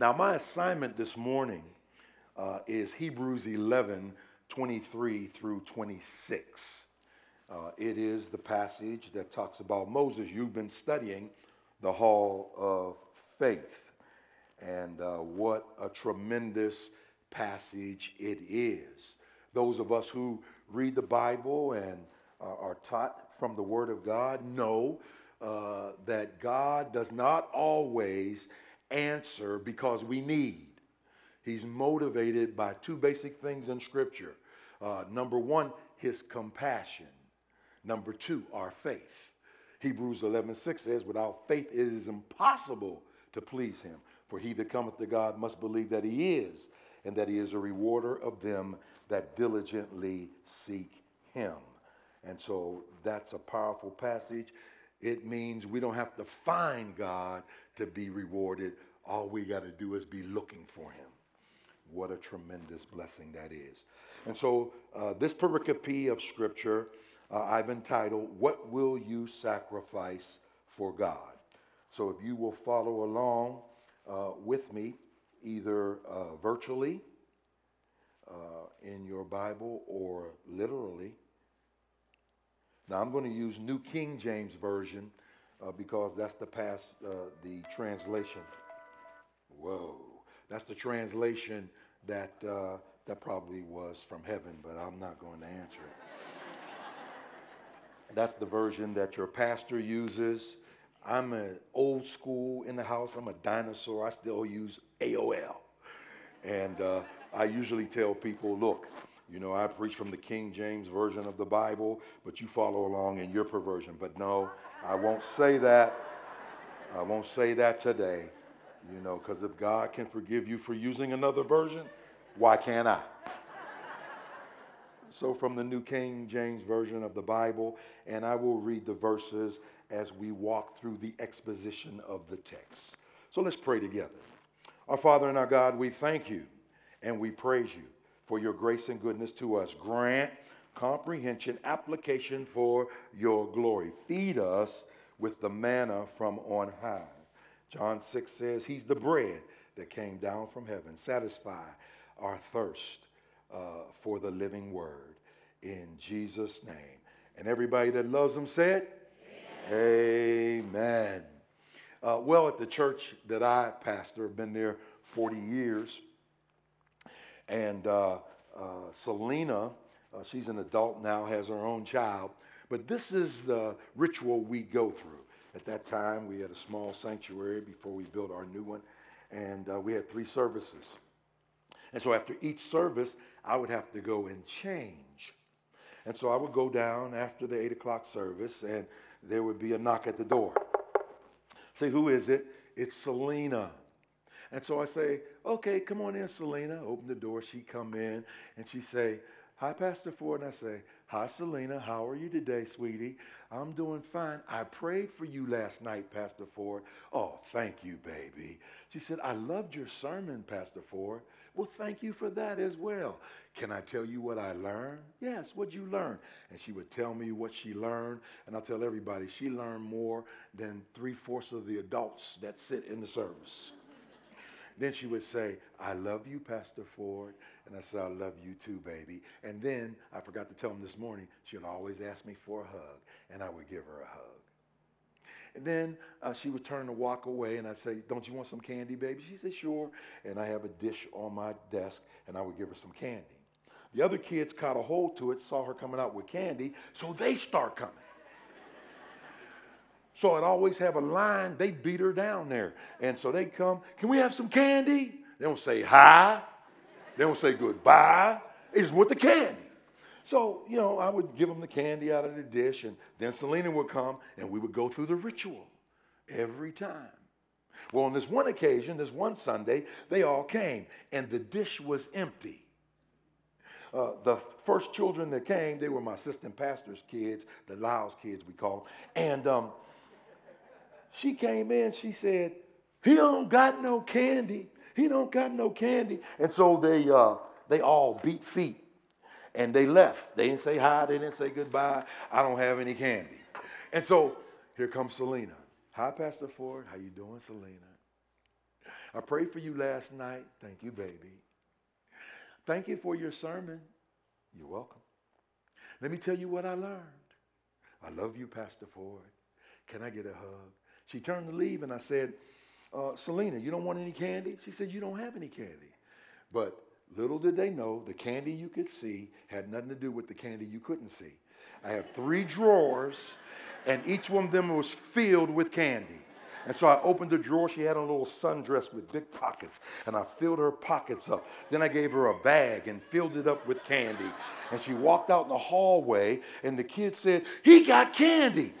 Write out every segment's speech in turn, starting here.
Now, my assignment this morning uh, is Hebrews 11 23 through 26. Uh, it is the passage that talks about Moses. You've been studying the Hall of Faith, and uh, what a tremendous passage it is. Those of us who read the Bible and uh, are taught from the Word of God know uh, that God does not always answer because we need. He's motivated by two basic things in Scripture. Uh, number one, his compassion. Number two, our faith. Hebrews 11 6 says, Without faith it is impossible to please him. For he that cometh to God must believe that he is, and that he is a rewarder of them that diligently seek him. And so that's a powerful passage. It means we don't have to find God to be rewarded. All we got to do is be looking for him. What a tremendous blessing that is. And so, uh, this pericope of Scripture uh, I've entitled, What Will You Sacrifice for God? So, if you will follow along uh, with me, either uh, virtually uh, in your Bible or literally. Now, I'm going to use New King James Version uh, because that's the past, the translation. Whoa. That's the translation that, uh, that probably was from heaven, but I'm not going to answer it. That's the version that your pastor uses. I'm an old school in the house. I'm a dinosaur. I still use AOL. And uh, I usually tell people, look, you know, I preach from the King James Version of the Bible, but you follow along in your perversion. But no, I won't say that. I won't say that today. You know, because if God can forgive you for using another version, why can't I? So, from the New King James Version of the Bible, and I will read the verses as we walk through the exposition of the text. So, let's pray together. Our Father and our God, we thank you and we praise you for your grace and goodness to us. Grant comprehension, application for your glory. Feed us with the manna from on high. John 6 says, He's the bread that came down from heaven. Satisfy our thirst uh, for the living word. In Jesus' name. And everybody that loves him said, Amen. Amen. Uh, well, at the church that I pastor, I've been there 40 years. And uh, uh Selena, uh, she's an adult now, has her own child. But this is the ritual we go through. At that time, we had a small sanctuary before we built our new one, and uh, we had three services. And so after each service, I would have to go and change. And so I would go down after the 8 o'clock service, and there would be a knock at the door. Say, who is it? It's Selena. And so I say, okay, come on in, Selena. Open the door. She come in, and she say, hi, Pastor Ford. And I say, hi, Selena. How are you today, sweetie? I'm doing fine. I prayed for you last night, Pastor Ford. Oh, thank you, baby. She said, I loved your sermon, Pastor Ford. Well, thank you for that as well. Can I tell you what I learned? Yes, what'd you learn? And she would tell me what she learned. And I'll tell everybody, she learned more than three fourths of the adults that sit in the service. Then she would say, I love you, Pastor Ford. And I said, I love you too, baby. And then I forgot to tell him this morning, she would always ask me for a hug, and I would give her a hug. And then uh, she would turn to walk away, and I'd say, Don't you want some candy, baby? She said, Sure. And I have a dish on my desk, and I would give her some candy. The other kids caught a hold to it, saw her coming out with candy, so they start coming. So I'd always have a line. They beat her down there. And so they come, can we have some candy? They don't say hi. They don't say goodbye. Just want the candy. So, you know, I would give them the candy out of the dish, and then Selena would come, and we would go through the ritual every time. Well, on this one occasion, this one Sunday, they all came, and the dish was empty. Uh, the first children that came, they were my assistant pastor's kids, the Lyles kids, we call them. And um, she came in, she said, he don't got no candy. He don't got no candy. And so they, uh, they all beat feet and they left. They didn't say hi, they didn't say goodbye. I don't have any candy. And so here comes Selena. Hi, Pastor Ford. How you doing, Selena? I prayed for you last night. Thank you, baby. Thank you for your sermon. You're welcome. Let me tell you what I learned. I love you, Pastor Ford. Can I get a hug? She turned to leave, and I said, uh, Selena, you don't want any candy? She said, You don't have any candy. But little did they know the candy you could see had nothing to do with the candy you couldn't see. I have three drawers, and each one of them was filled with candy. And so I opened the drawer. She had a little sundress with big pockets, and I filled her pockets up. Then I gave her a bag and filled it up with candy. And she walked out in the hallway, and the kid said, He got candy.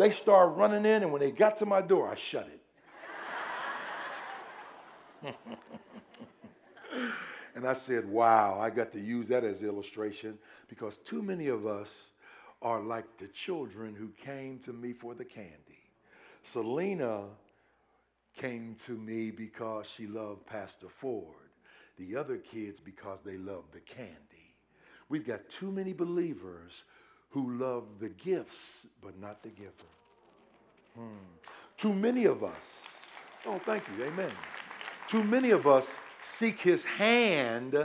They started running in, and when they got to my door, I shut it. and I said, Wow, I got to use that as illustration because too many of us are like the children who came to me for the candy. Selena came to me because she loved Pastor Ford. The other kids because they loved the candy. We've got too many believers who love the gifts but not the giver. Hmm. Too many of us, oh, thank you, amen. Too many of us seek his hand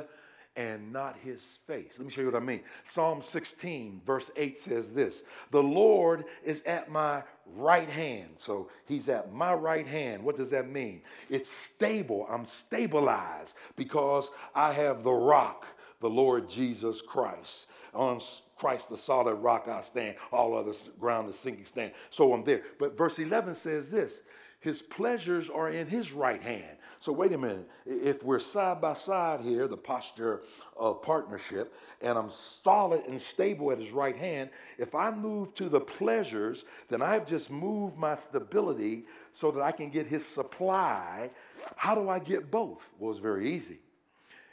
and not his face. Let me show you what I mean. Psalm 16, verse 8 says this The Lord is at my right hand. So he's at my right hand. What does that mean? It's stable. I'm stabilized because I have the rock, the Lord Jesus Christ. On Christ, the solid rock, I stand. All other ground is sinking stand. So I'm there. But verse 11 says this His pleasures are in his right hand. So wait a minute. If we're side by side here, the posture of partnership, and I'm solid and stable at his right hand, if I move to the pleasures, then I've just moved my stability so that I can get his supply. How do I get both? Well, it's very easy.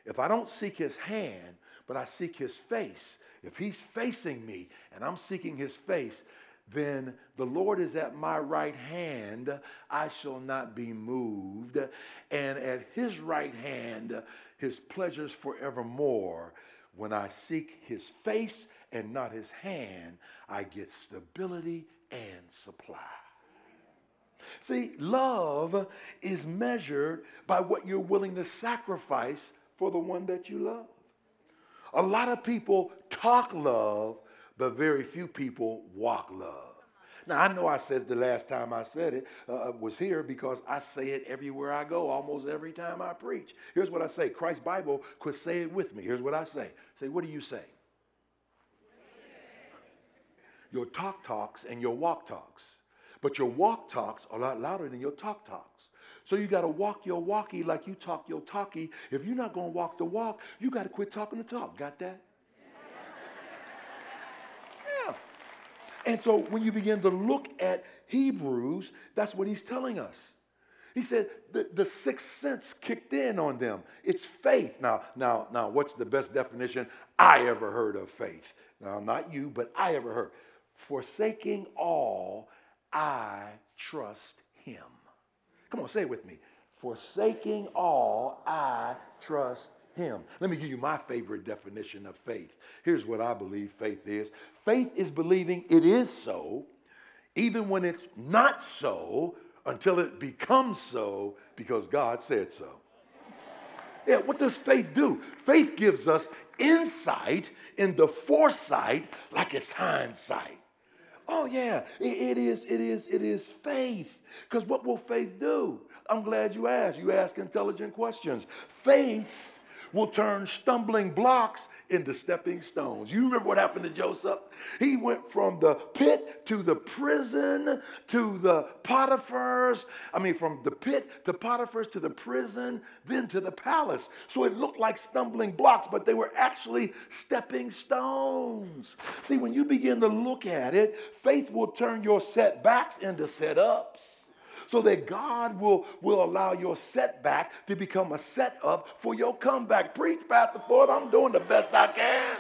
If I don't seek his hand, but I seek his face, if he's facing me and I'm seeking his face, then the Lord is at my right hand, I shall not be moved. And at his right hand, his pleasures forevermore. When I seek his face and not his hand, I get stability and supply. See, love is measured by what you're willing to sacrifice for the one that you love. A lot of people talk love, but very few people walk love. Now, I know I said the last time I said it uh, uh, was here because I say it everywhere I go, almost every time I preach. Here's what I say Christ Bible, quit say it with me. Here's what I say. Say, what do you say? Your talk talks and your walk talks. But your walk talks are a lot louder than your talk talks. So you got to walk your walkie like you talk your talkie. If you're not going to walk the walk, you got to quit talking the talk. Got that? Yeah. And so when you begin to look at Hebrews, that's what he's telling us. He said the, the sixth sense kicked in on them. It's faith. Now, now, now, what's the best definition I ever heard of faith? Now, not you, but I ever heard. Forsaking all, I trust him. Come on, say it with me. Forsaking all, I trust him. Let me give you my favorite definition of faith. Here's what I believe faith is faith is believing it is so, even when it's not so, until it becomes so because God said so. Yeah, what does faith do? Faith gives us insight into foresight like it's hindsight. Oh yeah, it, is, it is, it is faith. Because what will faith do? I'm glad you asked. You ask intelligent questions. Faith will turn stumbling blocks into stepping stones. You remember what happened to Joseph? He went from the pit to the prison to the Potiphar's. I mean, from the pit to Potiphar's to the prison, then to the palace. So it looked like stumbling blocks, but they were actually stepping stones. See, when you begin to look at it, faith will turn your setbacks into setups so that God will, will allow your setback to become a setup for your comeback. Preach, Pastor Ford, I'm doing the best I can.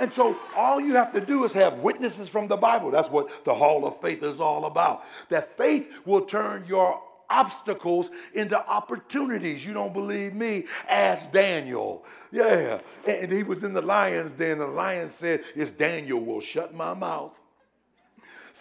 And so all you have to do is have witnesses from the Bible. That's what the hall of faith is all about. That faith will turn your obstacles into opportunities. You don't believe me? Ask Daniel. Yeah. And he was in the lion's den. The lion said, It's Daniel will shut my mouth.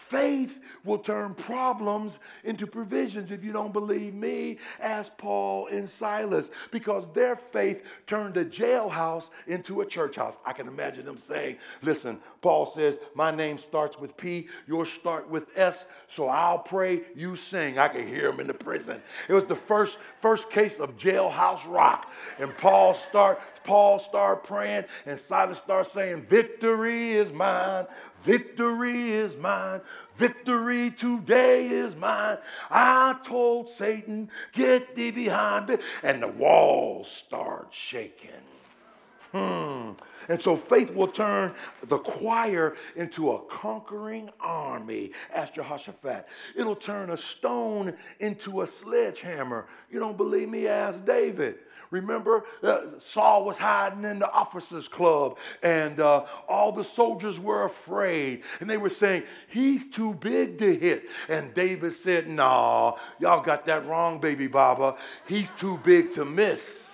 Faith will turn problems into provisions. If you don't believe me, ask Paul and Silas because their faith turned a jailhouse into a church house. I can imagine them saying, Listen, Paul says, My name starts with P, yours start with S, so I'll pray, you sing. I can hear them in the prison. It was the first, first case of jailhouse rock. And Paul start, Paul started praying, and Silas started saying, Victory is mine, victory is mine, victory today is mine. I told Satan, Get thee behind me. And the walls start shaking. Hmm. And so faith will turn the choir into a conquering army. Ask Jehoshaphat. It'll turn a stone into a sledgehammer. You don't believe me? Ask David. Remember, uh, Saul was hiding in the officers' club, and uh, all the soldiers were afraid. And they were saying, He's too big to hit. And David said, Nah, y'all got that wrong, baby Baba. He's too big to miss.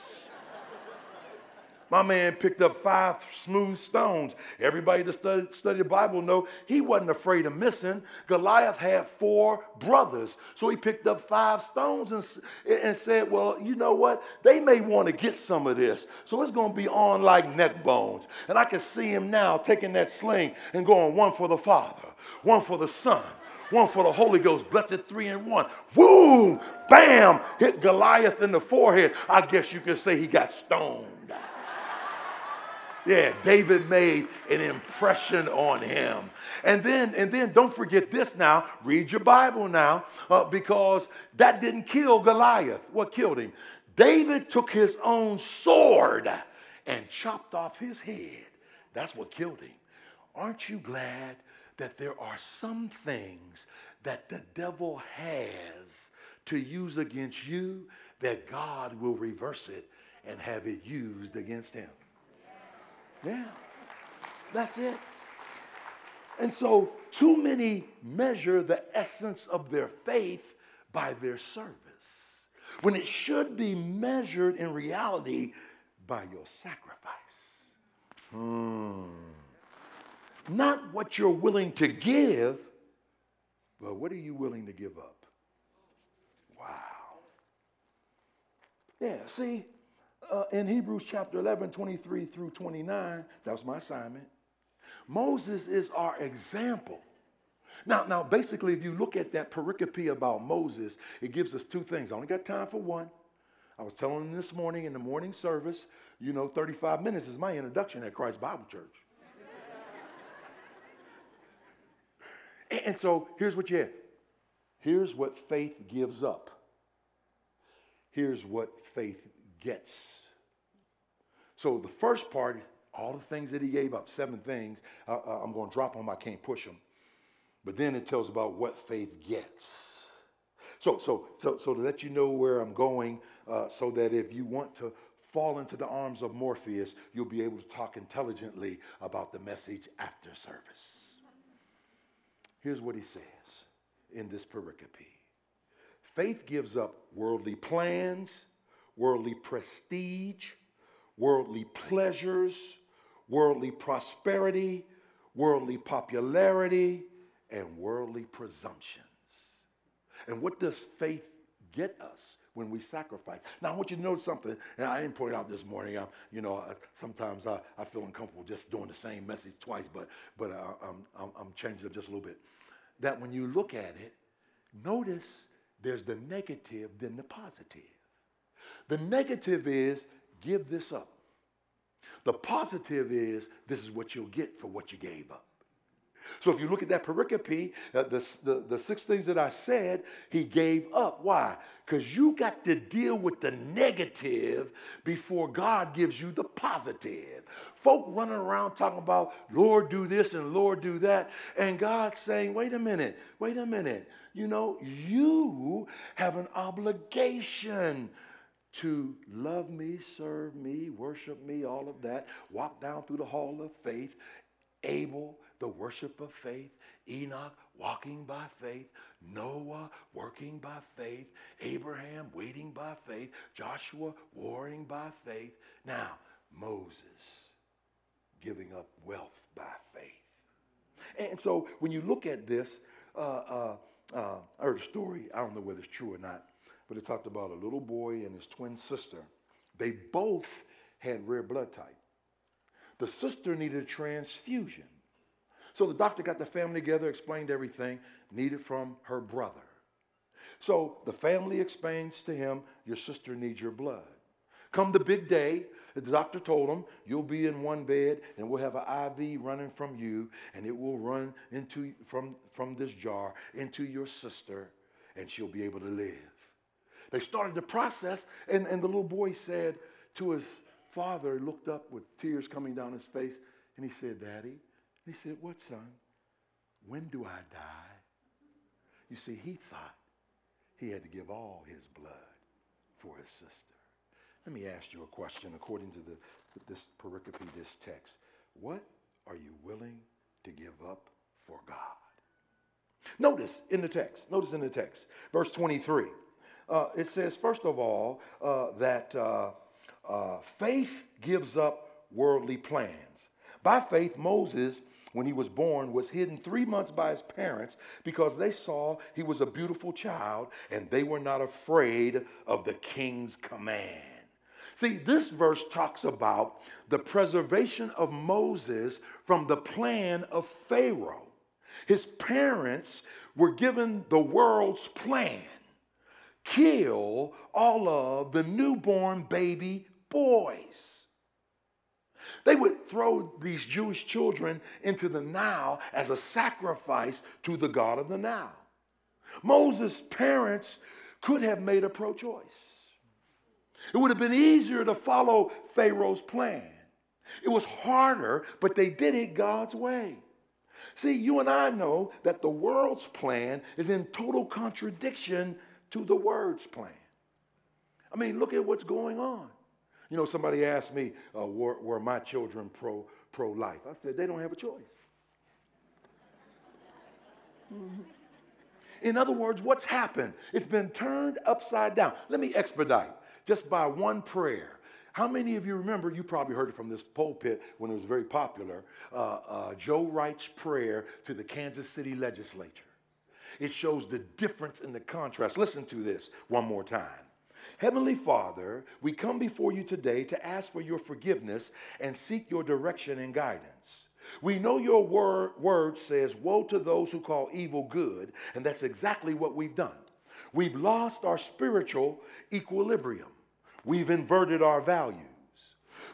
My man picked up five smooth stones. Everybody that study, study the Bible know he wasn't afraid of missing. Goliath had four brothers. So he picked up five stones and, and said, well, you know what? They may want to get some of this. So it's going to be on like neck bones. And I can see him now taking that sling and going one for the Father, one for the Son, one for the Holy Ghost, blessed three in one. Boom, bam, hit Goliath in the forehead. I guess you could say he got stoned. Yeah, David made an impression on him. And then, and then don't forget this now, read your Bible now, uh, because that didn't kill Goliath. What killed him? David took his own sword and chopped off his head. That's what killed him. Aren't you glad that there are some things that the devil has to use against you that God will reverse it and have it used against him? Yeah, that's it. And so, too many measure the essence of their faith by their service, when it should be measured in reality by your sacrifice. Hmm. Not what you're willing to give, but what are you willing to give up? Wow. Yeah, see, uh, in Hebrews chapter 11, 23 through 29, that was my assignment. Moses is our example. Now, now, basically, if you look at that pericope about Moses, it gives us two things. I only got time for one. I was telling them this morning in the morning service, you know, 35 minutes is my introduction at Christ Bible Church. and, and so here's what you have. Here's what faith gives up. Here's what faith gets. So the first part is all the things that he gave up, seven things. Uh, I'm going to drop them, I can't push them. But then it tells about what faith gets. So, so, so, so to let you know where I'm going, uh, so that if you want to fall into the arms of Morpheus, you'll be able to talk intelligently about the message after service. Here's what he says in this pericope faith gives up worldly plans worldly prestige, worldly pleasures, worldly prosperity, worldly popularity, and worldly presumptions. And what does faith get us when we sacrifice? Now, I want you to know something, and I didn't point it out this morning. I'm, you know, I, sometimes I, I feel uncomfortable just doing the same message twice, but, but I, I'm, I'm, I'm changing it just a little bit. That when you look at it, notice there's the negative, then the positive. The negative is give this up. The positive is this is what you'll get for what you gave up. So if you look at that pericope, uh, the, the, the six things that I said, he gave up. Why? Because you got to deal with the negative before God gives you the positive. Folk running around talking about, Lord, do this and Lord, do that. And God saying, wait a minute, wait a minute. You know, you have an obligation to love me, serve me, worship me, all of that. Walk down through the hall of faith. Abel, the worship of faith. Enoch, walking by faith. Noah, working by faith. Abraham, waiting by faith. Joshua, warring by faith. Now, Moses, giving up wealth by faith. And so when you look at this, uh, uh, uh, I heard a story. I don't know whether it's true or not, but it talked about a little boy and his twin sister. They both had rare blood type. The sister needed a transfusion. So the doctor got the family together, explained everything needed from her brother. So the family explains to him, Your sister needs your blood. Come the big day, the doctor told him, You'll be in one bed, and we'll have an IV running from you, and it will run into from, from this jar into your sister, and she'll be able to live. They started the process, and, and the little boy said to his father, He looked up with tears coming down his face, and he said, Daddy, And he said, What, son? When do I die? You see, he thought he had to give all his blood for his sister. Let me ask you a question according to the, this pericope, this text. What are you willing to give up for God? Notice in the text, notice in the text, verse 23. Uh, it says, first of all, uh, that uh, uh faith gives up worldly plans. By faith, Moses when he was born was hidden three months by his parents because they saw he was a beautiful child and they were not afraid of the king's command. See, this verse talks about the preservation of Moses from the plan of Pharaoh. His parents were given the world's plan kill all of the newborn baby boys. They would throw these Jewish children into the Nile as a sacrifice to the God of the Nile. Moses' parents could have made a pro choice. It would have been easier to follow Pharaoh's plan. It was harder, but they did it God's way. See, you and I know that the world's plan is in total contradiction to the word's plan. I mean, look at what's going on. You know, somebody asked me, uh, were, were my children pro, pro-life? I said, they don't have a choice. Mm-hmm. In other words, what's happened? It's been turned upside down. Let me expedite just by one prayer. How many of you remember? You probably heard it from this pulpit when it was very popular. Uh, uh, Joe Wright's prayer to the Kansas City legislature. It shows the difference in the contrast. Listen to this one more time. Heavenly Father, we come before you today to ask for your forgiveness and seek your direction and guidance. We know your word, word says, Woe to those who call evil good, and that's exactly what we've done. We've lost our spiritual equilibrium, we've inverted our values.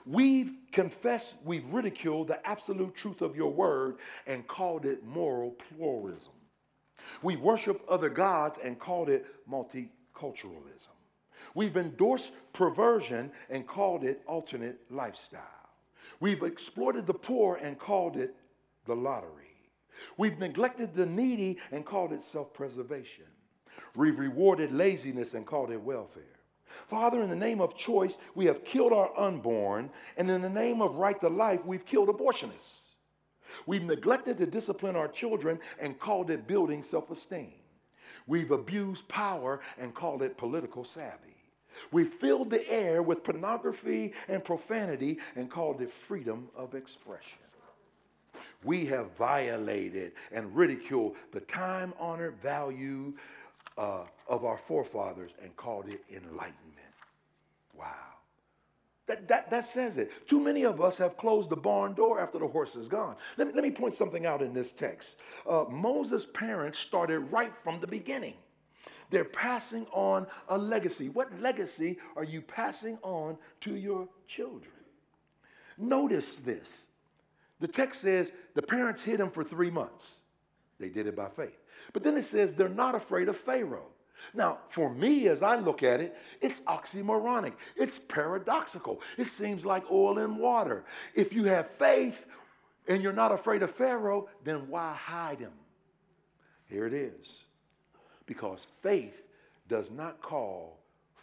We've confessed, we've ridiculed the absolute truth of your word and called it moral pluralism. We worship other gods and called it multiculturalism. We've endorsed perversion and called it alternate lifestyle. We've exploited the poor and called it the lottery. We've neglected the needy and called it self preservation. We've rewarded laziness and called it welfare. Father, in the name of choice, we have killed our unborn, and in the name of right to life, we've killed abortionists. We've neglected to discipline our children and called it building self esteem. We've abused power and called it political savvy. We've filled the air with pornography and profanity and called it freedom of expression. We have violated and ridiculed the time honored value uh, of our forefathers and called it enlightenment. Wow. That, that, that says it. Too many of us have closed the barn door after the horse is gone. Let me, let me point something out in this text. Uh, Moses' parents started right from the beginning. They're passing on a legacy. What legacy are you passing on to your children? Notice this. The text says the parents hid him for three months. They did it by faith. But then it says they're not afraid of Pharaoh. Now, for me, as I look at it, it's oxymoronic. It's paradoxical. It seems like oil and water. If you have faith and you're not afraid of Pharaoh, then why hide him? Here it is because faith does not call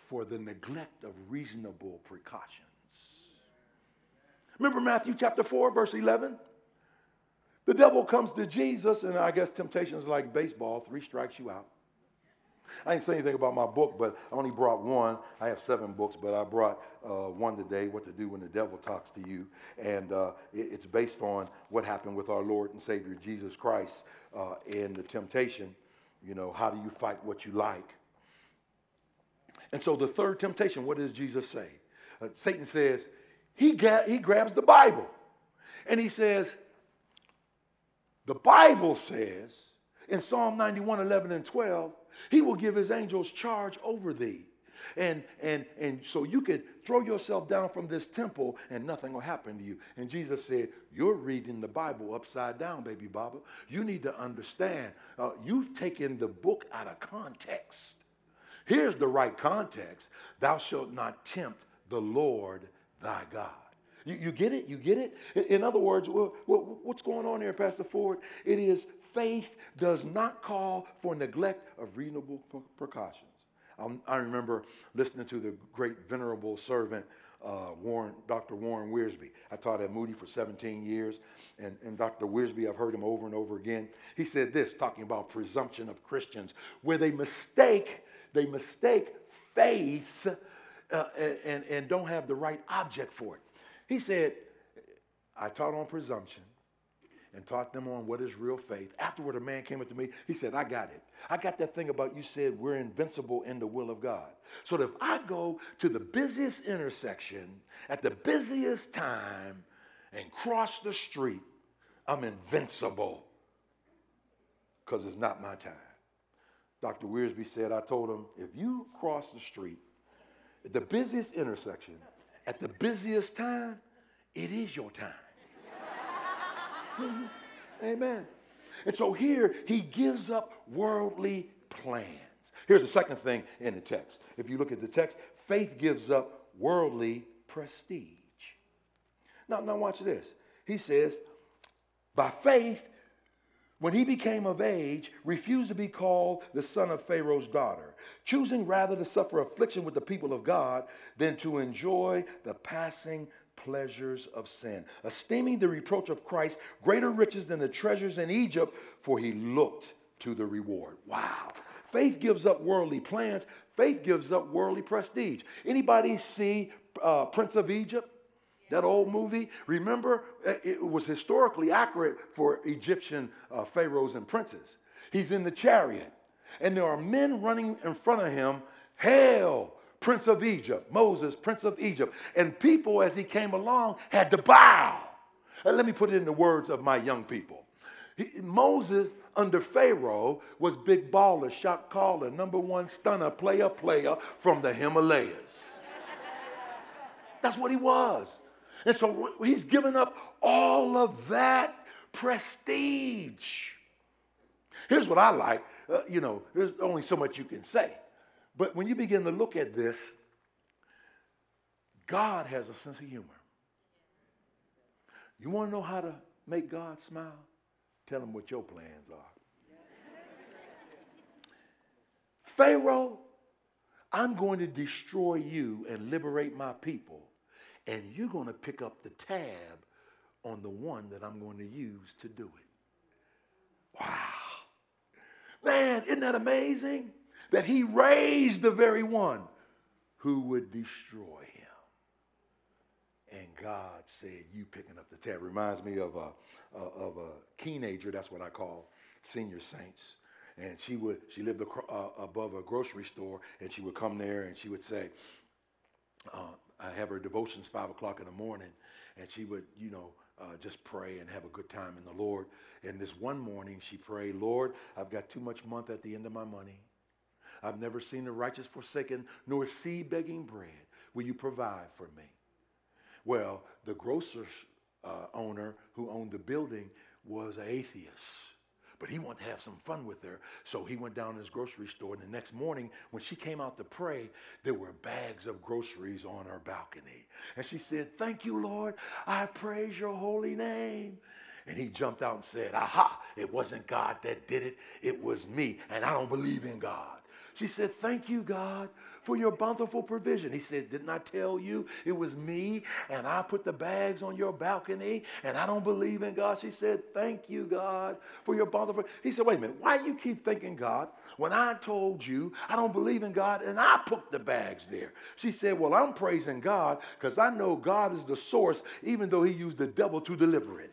for the neglect of reasonable precautions. Remember Matthew chapter 4, verse 11? The devil comes to Jesus, and I guess temptation is like baseball three strikes you out. I didn't say anything about my book, but I only brought one. I have seven books, but I brought uh, one today, What to Do When the Devil Talks to You. And uh, it, it's based on what happened with our Lord and Savior Jesus Christ uh, in the temptation. You know, how do you fight what you like? And so the third temptation, what does Jesus say? Uh, Satan says, he, ga- he grabs the Bible and he says, the Bible says in Psalm 91, 11, and 12, he will give his angels charge over thee. And, and, and so you could throw yourself down from this temple and nothing will happen to you. And Jesus said, You're reading the Bible upside down, baby Baba. You need to understand, uh, you've taken the book out of context. Here's the right context Thou shalt not tempt the Lord thy God. You, you get it? You get it? In other words, what's going on here, Pastor Ford? It is faith does not call for neglect of reasonable precautions. Um, I remember listening to the great venerable servant uh, Warren, Dr. Warren Wiersbe. I taught at Moody for 17 years, and, and Dr. Wiersbe, I've heard him over and over again. He said this, talking about presumption of Christians, where they mistake, they mistake faith uh, and, and don't have the right object for it. He said, I taught on presumption and taught them on what is real faith. Afterward, a man came up to me. He said, I got it. I got that thing about you said we're invincible in the will of God. So that if I go to the busiest intersection at the busiest time and cross the street, I'm invincible because it's not my time. Dr. Wiersbe said, I told him, if you cross the street at the busiest intersection at the busiest time, it is your time. Amen. And so here he gives up worldly plans. Here's the second thing in the text. If you look at the text, faith gives up worldly prestige. Now, now watch this. He says, by faith, when he became of age, refused to be called the son of Pharaoh's daughter, choosing rather to suffer affliction with the people of God than to enjoy the passing pleasures of sin, esteeming the reproach of Christ greater riches than the treasures in Egypt, for he looked to the reward. Wow. Faith gives up worldly plans. Faith gives up worldly prestige. Anybody see uh, Prince of Egypt? That old movie, remember, uh, it was historically accurate for Egyptian uh, pharaohs and princes. He's in the chariot, and there are men running in front of him. Hail, Prince of Egypt, Moses, Prince of Egypt. And people, as he came along, had to bow. And let me put it in the words of my young people. He, Moses, under Pharaoh, was big baller, shot caller, number one stunner, player, player from the Himalayas. That's what he was. And so he's given up all of that prestige. Here's what I like. Uh, you know, there's only so much you can say. But when you begin to look at this, God has a sense of humor. You want to know how to make God smile? Tell him what your plans are. Pharaoh, I'm going to destroy you and liberate my people, and you're going to pick up the tab on the one that I'm going to use to do it. Wow. Man, isn't that amazing? That he raised the very one who would destroy him. And God said, You picking up the tab. Reminds me of a, of a teenager, that's what I call senior saints. And she would, she lived uh, above a grocery store, and she would come there and she would say, uh, I have her devotions five o'clock in the morning, and she would, you know, uh, just pray and have a good time in the Lord. And this one morning, she prayed, Lord, I've got too much month at the end of my money. I've never seen the righteous forsaken, nor seed begging bread. Will you provide for me? Well, the grocer uh, owner who owned the building was an atheist, but he wanted to have some fun with her. So he went down to his grocery store, and the next morning, when she came out to pray, there were bags of groceries on her balcony. And she said, Thank you, Lord. I praise your holy name. And he jumped out and said, Aha, it wasn't God that did it, it was me. And I don't believe in God. She said, Thank you, God, for your bountiful provision. He said, Didn't I tell you it was me and I put the bags on your balcony and I don't believe in God? She said, Thank you, God, for your bountiful. He said, Wait a minute, why do you keep thinking God when I told you I don't believe in God and I put the bags there? She said, Well, I'm praising God because I know God is the source, even though He used the devil to deliver it.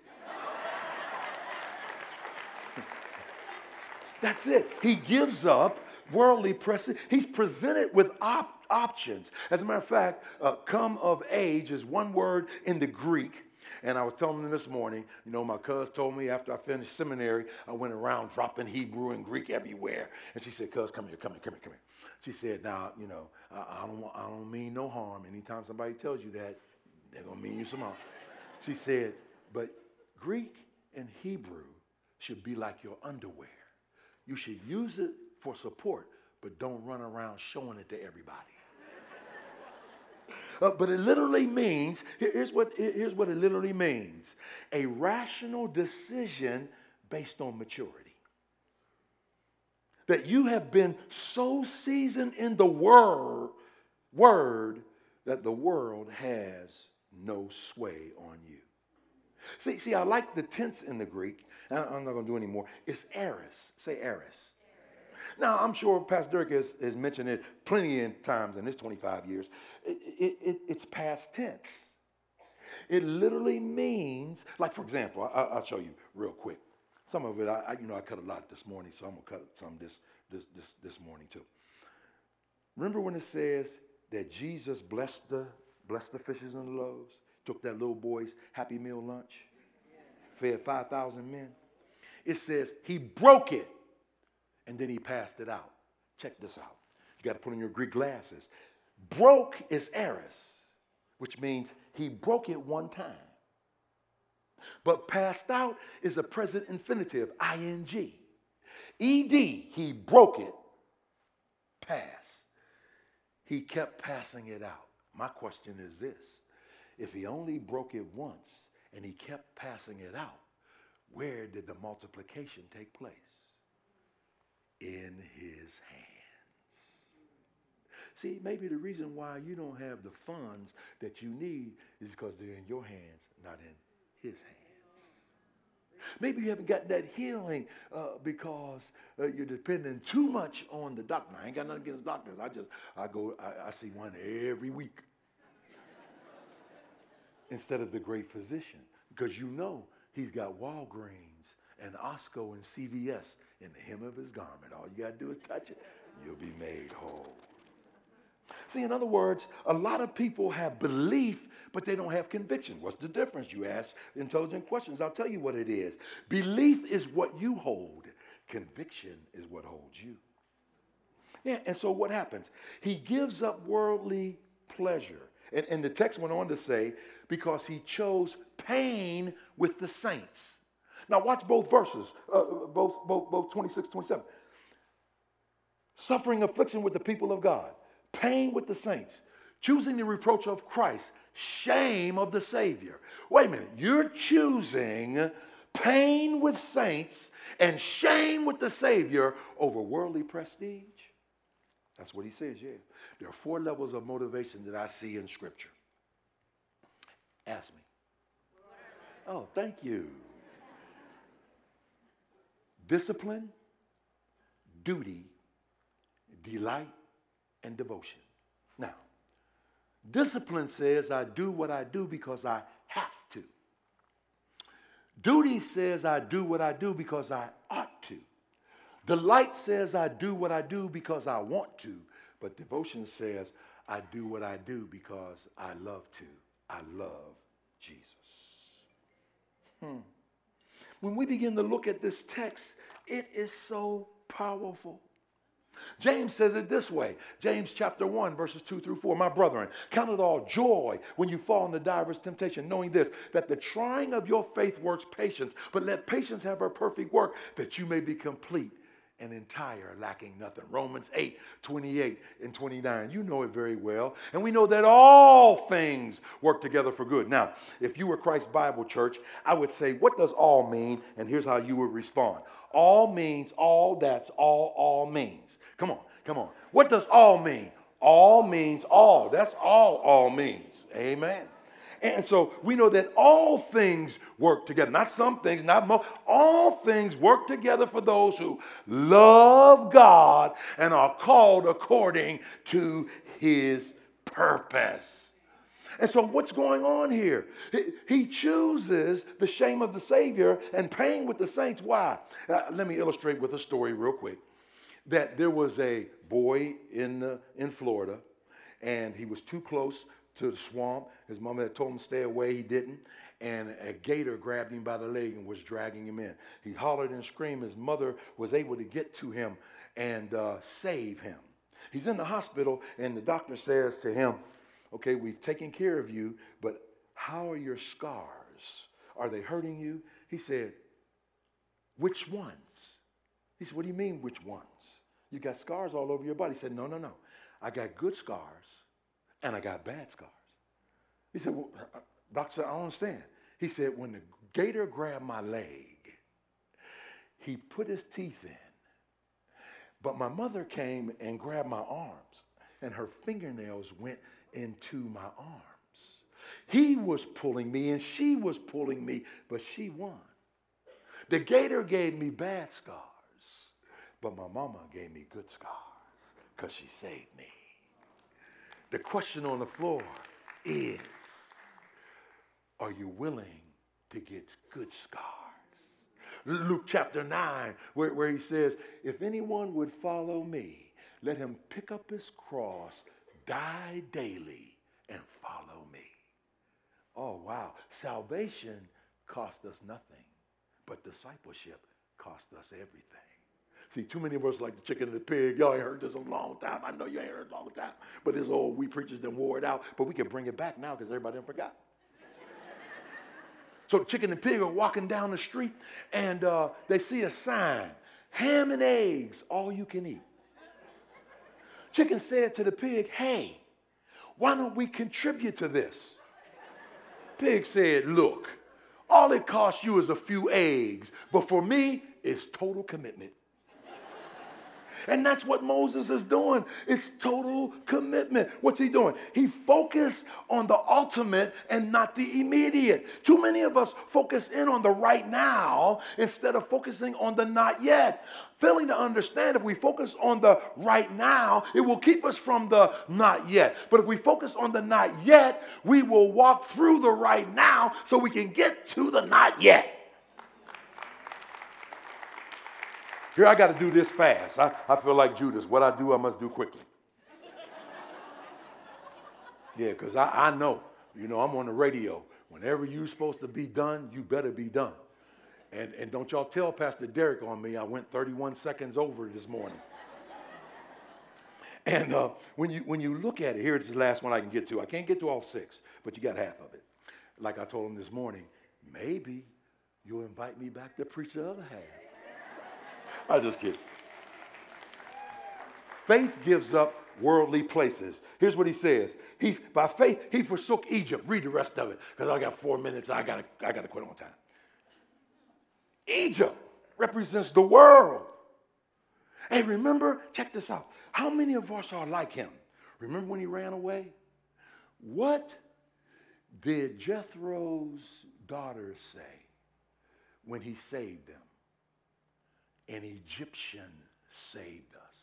That's it. He gives up worldly prestige. He's presented with op- options. As a matter of fact, uh, come of age is one word in the Greek. And I was telling them this morning, you know, my cousin told me after I finished seminary, I went around dropping Hebrew and Greek everywhere. And she said, cuz, come here, come here, come here, come here. She said, now, you know, I, I don't, I don't mean no harm. Anytime somebody tells you that, they're going to mean you some harm. She said, but Greek and Hebrew should be like your underwear. You should use it for support, but don't run around showing it to everybody. Uh, but it literally means here's what, here's what it literally means a rational decision based on maturity. That you have been so seasoned in the word, word that the world has no sway on you. See, see, I like the tense in the Greek. I'm not going to do any more. It's aorist. Say aorist. Now, I'm sure Pastor Dirk has, has mentioned it plenty of times in his 25 years. It, it, it, it's past tense. It literally means, like for example, I, will show you real quick. Some of it, I, I, you know, I cut a lot this morning, so I'm gonna cut some this this this this morning too. Remember when it says that Jesus blessed the blessed the fishes and the loaves, took that little boy's happy meal lunch, fed five thousand men. It says he broke it and then he passed it out. Check this out. You got to put on your Greek glasses. Broke is aorist, which means he broke it one time. But passed out is a present infinitive, ing. Ed, he broke it. Pass. He kept passing it out. My question is this if he only broke it once and he kept passing it out, where did the multiplication take place? In his hands. See, maybe the reason why you don't have the funds that you need is because they're in your hands, not in his hands. Maybe you haven't got that healing uh, because uh, you're depending too much on the doctor. I ain't got nothing against doctors. I just I go I, I see one every week instead of the great physician because you know he's got Walgreens and Osco and CVS in the hem of his garment. All you got to do is touch it, you'll be made whole. See, in other words, a lot of people have belief, but they don't have conviction. What's the difference? You ask intelligent questions. I'll tell you what it is. Belief is what you hold, conviction is what holds you. Yeah, and so what happens? He gives up worldly pleasure. And, and the text went on to say, because he chose pain with the saints. Now watch both verses, uh, both, both, both 26, 27. Suffering affliction with the people of God, pain with the saints, choosing the reproach of Christ, shame of the Savior. Wait a minute, you're choosing pain with saints and shame with the Savior over worldly prestige? That's what he says, yeah. There are four levels of motivation that I see in Scripture. Ask me. Oh, thank you discipline, duty, delight, and devotion. Now, discipline says I do what I do because I have to. Duty says I do what I do because I ought to. Delight says I do what I do because I want to. But devotion says I do what I do because I love to. I love Jesus. Hmm when we begin to look at this text, it is so powerful. James says it this way James chapter 1, verses 2 through 4. My brethren, count it all joy when you fall into diverse temptation, knowing this, that the trying of your faith works patience, but let patience have her perfect work, that you may be complete and entire, lacking nothing. Romans 8, 28 and 29. You know it very well. And we know that all things work together for good. Now, if you were Christ Bible Church, I would say, what does all mean? And here's how you would respond. All means all that's all all means. Come on, come on. What does all mean? All means all. That's all all means. Amen. And so we know that all things work together. Not some things, not most. All things work together for those who love God and are called according to his purpose. And so, what's going on here? He, chooses the shame of the Savior and pain with the saints. Why? Uh, let me illustrate with a story real quick. That there was a boy in, uh, in Florida, and he was too close to the swamp. His mama had told him to stay away. He didn't. And a gator grabbed him by the leg and was dragging him in. He hollered and screamed. His mother was able to get to him and uh, save him. He's in the hospital, and the doctor says to him, Okay, we've taken care of you, but how are your scars? Are they hurting you? He said, Which ones? He said, What do you mean, which ones? You got scars all over your body. He said, No, no, no. I got good scars and I got bad scars. He said, well, uh, Doctor, I don't understand. He said, when the gator grabbed my leg, he put his teeth in. But my mother came and grabbed my arms, and her fingernails went into my arms. He was pulling me, and she was pulling me, but she won. The gator gave me bad scars, but my mama gave me good scars because she saved me. The question on the floor is Are you willing to get good scars? Luke chapter 9, where, where he says, If anyone would follow me, let him pick up his cross, die daily, and follow me. Oh, wow. Salvation cost us nothing, but discipleship cost us everything. See, too many of us like the chicken and the pig. Y'all ain't heard this a long time. I know you ain't heard a long time. But this old we preachers done wore it out. But we can bring it back now because everybody done forgot. so the chicken and pig are walking down the street and uh, they see a sign, ham and eggs, all you can eat. Chicken said to the pig, hey, why don't we contribute to this? Pig said, look, all it costs you is a few eggs, but for me, it's total commitment. And that's what Moses is doing. It's total commitment. What's he doing? He focused on the ultimate and not the immediate. Too many of us focus in on the right now instead of focusing on the not yet. Failing to understand if we focus on the right now, it will keep us from the not yet. But if we focus on the not yet, we will walk through the right now so we can get to the not yet. Here, I got to do this fast. I, I feel like Judas. What I do, I must do quickly. Yeah, because I, I know, you know, I'm on the radio. Whenever you're supposed to be done, you better be done. And, and don't y'all tell Pastor Derek on me, I went 31 seconds over this morning. and uh, when, you, when you look at it, here's the last one I can get to. I can't get to all six, but you got half of it. Like I told him this morning, maybe you'll invite me back to preach the other half. I just kidding. Faith gives up worldly places. Here's what he says. He by faith he forsook Egypt. Read the rest of it because I got four minutes. I gotta I gotta quit on time. Egypt represents the world. Hey, remember, check this out. How many of us are like him? Remember when he ran away? What did Jethro's daughters say when he saved them? An Egyptian saved us.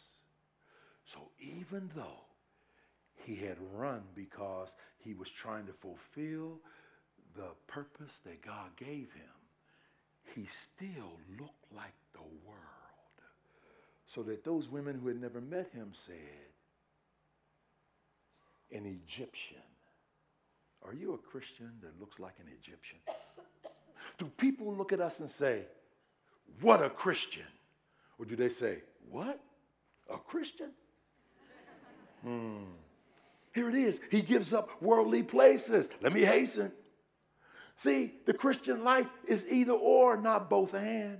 So even though he had run because he was trying to fulfill the purpose that God gave him, he still looked like the world. So that those women who had never met him said, an Egyptian. Are you a Christian that looks like an Egyptian? Do people look at us and say, what a Christian. Or do they say, What? A Christian? Hmm. Here it is. He gives up worldly places. Let me hasten. See, the Christian life is either or, not both and.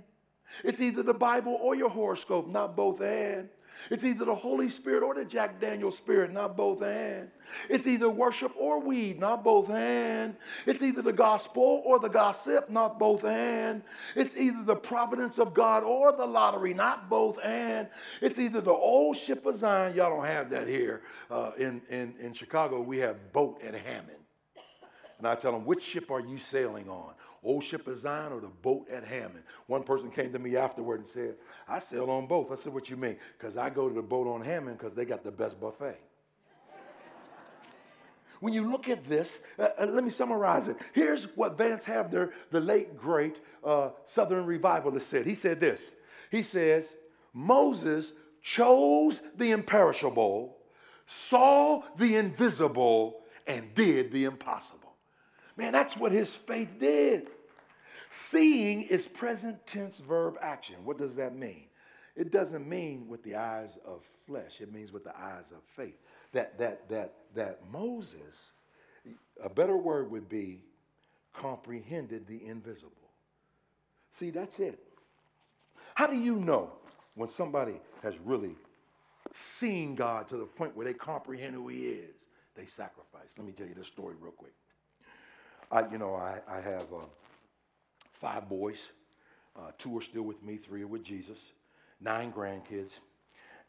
It's either the Bible or your horoscope, not both and. It's either the Holy Spirit or the Jack Daniel Spirit, not both and. It's either worship or weed, not both and. It's either the gospel or the gossip, not both and. It's either the providence of God or the lottery, not both and. It's either the old ship of Zion, y'all don't have that here. Uh, in, in, in Chicago, we have boat at Hammond. And I tell them, which ship are you sailing on? Old ship of Zion or the boat at Hammond? One person came to me afterward and said, I sail on both. I said, what you mean? Because I go to the boat on Hammond because they got the best buffet. when you look at this, uh, uh, let me summarize it. Here's what Vance Havner, the late great uh, Southern revivalist, said. He said this. He says, Moses chose the imperishable, saw the invisible, and did the impossible. Man, that's what his faith did. Seeing is present tense verb action. What does that mean? It doesn't mean with the eyes of flesh. It means with the eyes of faith. That that that that Moses, a better word would be comprehended the invisible. See, that's it. How do you know when somebody has really seen God to the point where they comprehend who he is? They sacrifice. Let me tell you this story real quick. I, you know, I, I have uh, five boys. Uh, two are still with me, three are with Jesus, nine grandkids.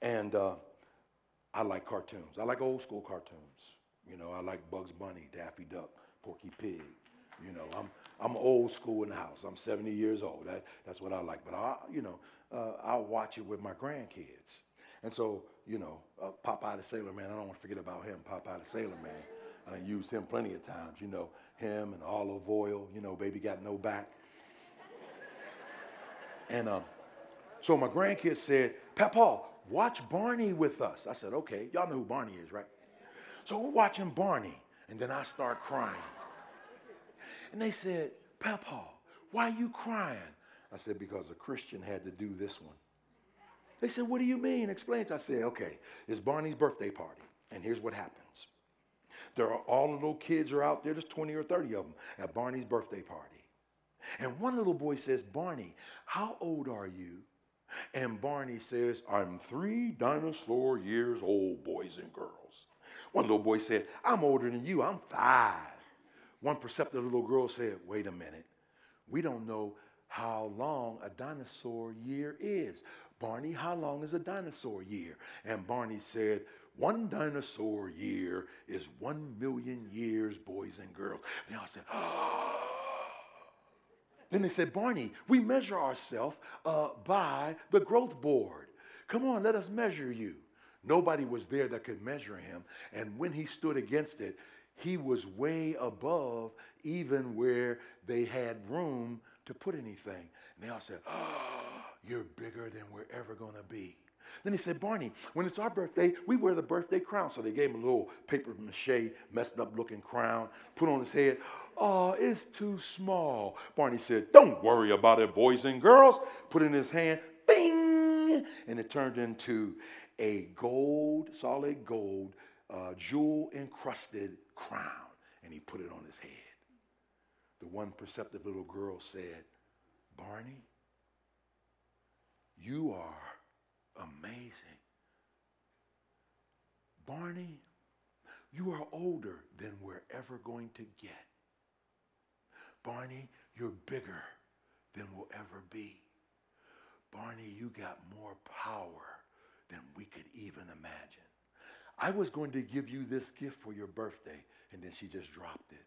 And uh, I like cartoons. I like old school cartoons. You know, I like Bugs Bunny, Daffy Duck, Porky Pig. You know, I'm, I'm old school in the house. I'm 70 years old. That, that's what I like. But, I, you know, uh, I'll watch it with my grandkids. And so, you know, uh, Popeye the Sailor Man, I don't want to forget about him, Popeye the Sailor Man. I used him plenty of times, you know him and Olive Oyl. You know, baby got no back. and um, so my grandkids said, Papa, watch Barney with us. I said, okay. Y'all know who Barney is, right? So we're watching Barney. And then I start crying. And they said, Papa, why are you crying? I said, because a Christian had to do this one. They said, what do you mean? Explain it. I said, okay, it's Barney's birthday party. And here's what happens. There are all the little kids are out there. There's 20 or 30 of them at Barney's birthday party. And one little boy says, Barney, how old are you? And Barney says, I'm three dinosaur years old, boys and girls. One little boy said, I'm older than you. I'm five. One perceptive little girl said, Wait a minute. We don't know how long a dinosaur year is. Barney, how long is a dinosaur year? And Barney said, one dinosaur year is one million years, boys and girls. They all said, oh. Then they said, Barney, we measure ourselves uh, by the growth board. Come on, let us measure you. Nobody was there that could measure him. And when he stood against it, he was way above even where they had room to put anything. And they all said, oh, You're bigger than we're ever going to be. Then he said, Barney, when it's our birthday, we wear the birthday crown. So they gave him a little paper mache, messed up looking crown, put on his head. Oh, it's too small. Barney said, Don't worry about it, boys and girls. Put in his hand, bing, and it turned into a gold, solid gold, uh, jewel encrusted crown. And he put it on his head. The one perceptive little girl said, Barney, you are amazing. Barney, you are older than we're ever going to get. Barney, you're bigger than we'll ever be. Barney, you got more power than we could even imagine. I was going to give you this gift for your birthday, and then she just dropped it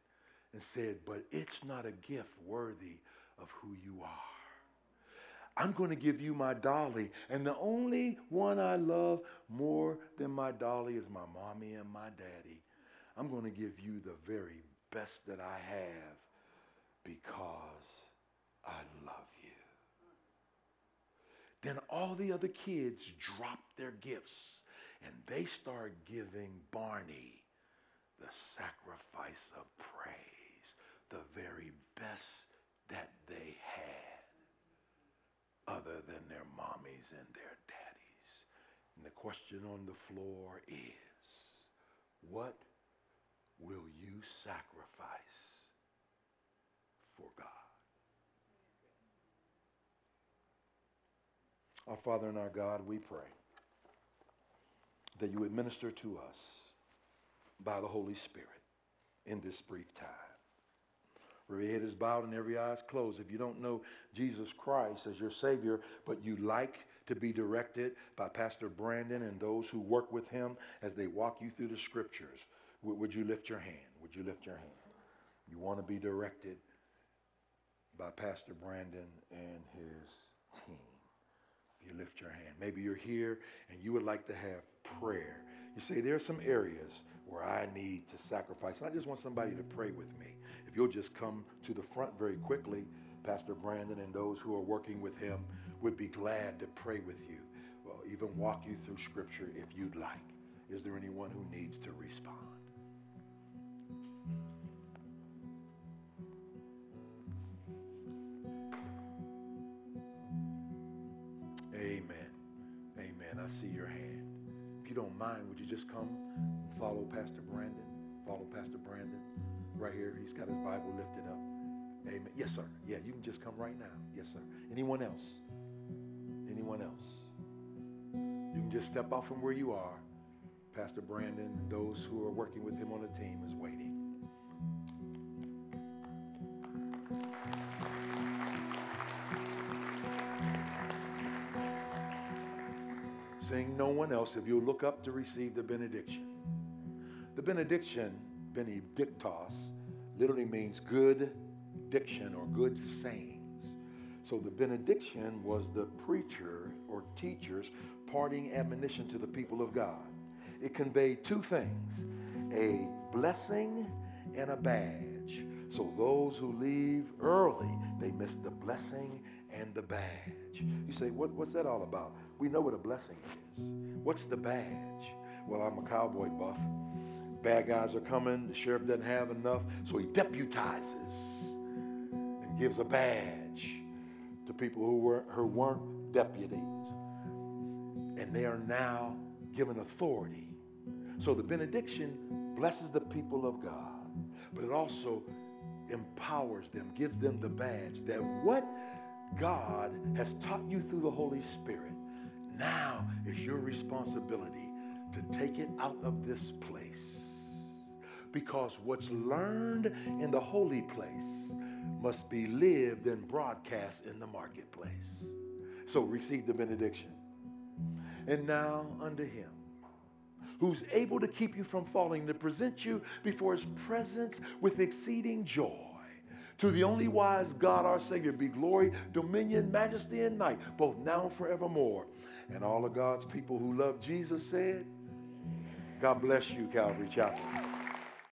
and said, But it's not a gift worthy of who you are. I'm going to give you my dolly. And the only one I love more than my dolly is my mommy and my daddy. I'm going to give you the very best that I have because I love you. Then all the other kids drop their gifts and they start giving Barney the sacrifice of praise, the very best that they had other than their mommies and their daddies. And the question on the floor is, what will you sacrifice for God? Our Father and our God, we pray that you administer to us by the Holy Spirit in this brief time. Every head is bowed and every eye is closed. If you don't know Jesus Christ as your Savior, but you like to be directed by Pastor Brandon and those who work with him as they walk you through the scriptures, would you lift your hand? Would you lift your hand? You want to be directed by Pastor Brandon and his team. If you lift your hand, maybe you're here and you would like to have prayer. You say, There are some areas where I need to sacrifice. And I just want somebody to pray with me. You'll just come to the front very quickly, Pastor Brandon and those who are working with him would be glad to pray with you, well, even walk you through Scripture if you'd like. Is there anyone who needs to respond? Amen. Amen. I see your hand. If you don't mind, would you just come follow Pastor Brandon? Follow Pastor Brandon right here. He's got his Bible lifted up. Amen. Yes, sir. Yeah, you can just come right now. Yes, sir. Anyone else? Anyone else? You can just step out from where you are. Pastor Brandon and those who are working with him on the team is waiting. Seeing no one else, if you look up to receive the benediction. The benediction, benedictos, literally means good diction or good sayings. So the benediction was the preacher or teacher's parting admonition to the people of God. It conveyed two things a blessing and a badge. So those who leave early, they miss the blessing and the badge. You say, what, what's that all about? We know what a blessing is. What's the badge? Well, I'm a cowboy buff. Bad guys are coming. The sheriff doesn't have enough, so he deputizes and gives a badge to people who, were, who weren't deputies. And they are now given authority. So the benediction blesses the people of God, but it also empowers them, gives them the badge that what God has taught you through the Holy Spirit now is your responsibility to take it out of this place. Because what's learned in the holy place must be lived and broadcast in the marketplace. So receive the benediction. And now unto him who's able to keep you from falling, to present you before his presence with exceeding joy. To the only wise God, our Savior, be glory, dominion, majesty, and might, both now and forevermore. And all of God's people who love Jesus said, God bless you, Calvary Chapel.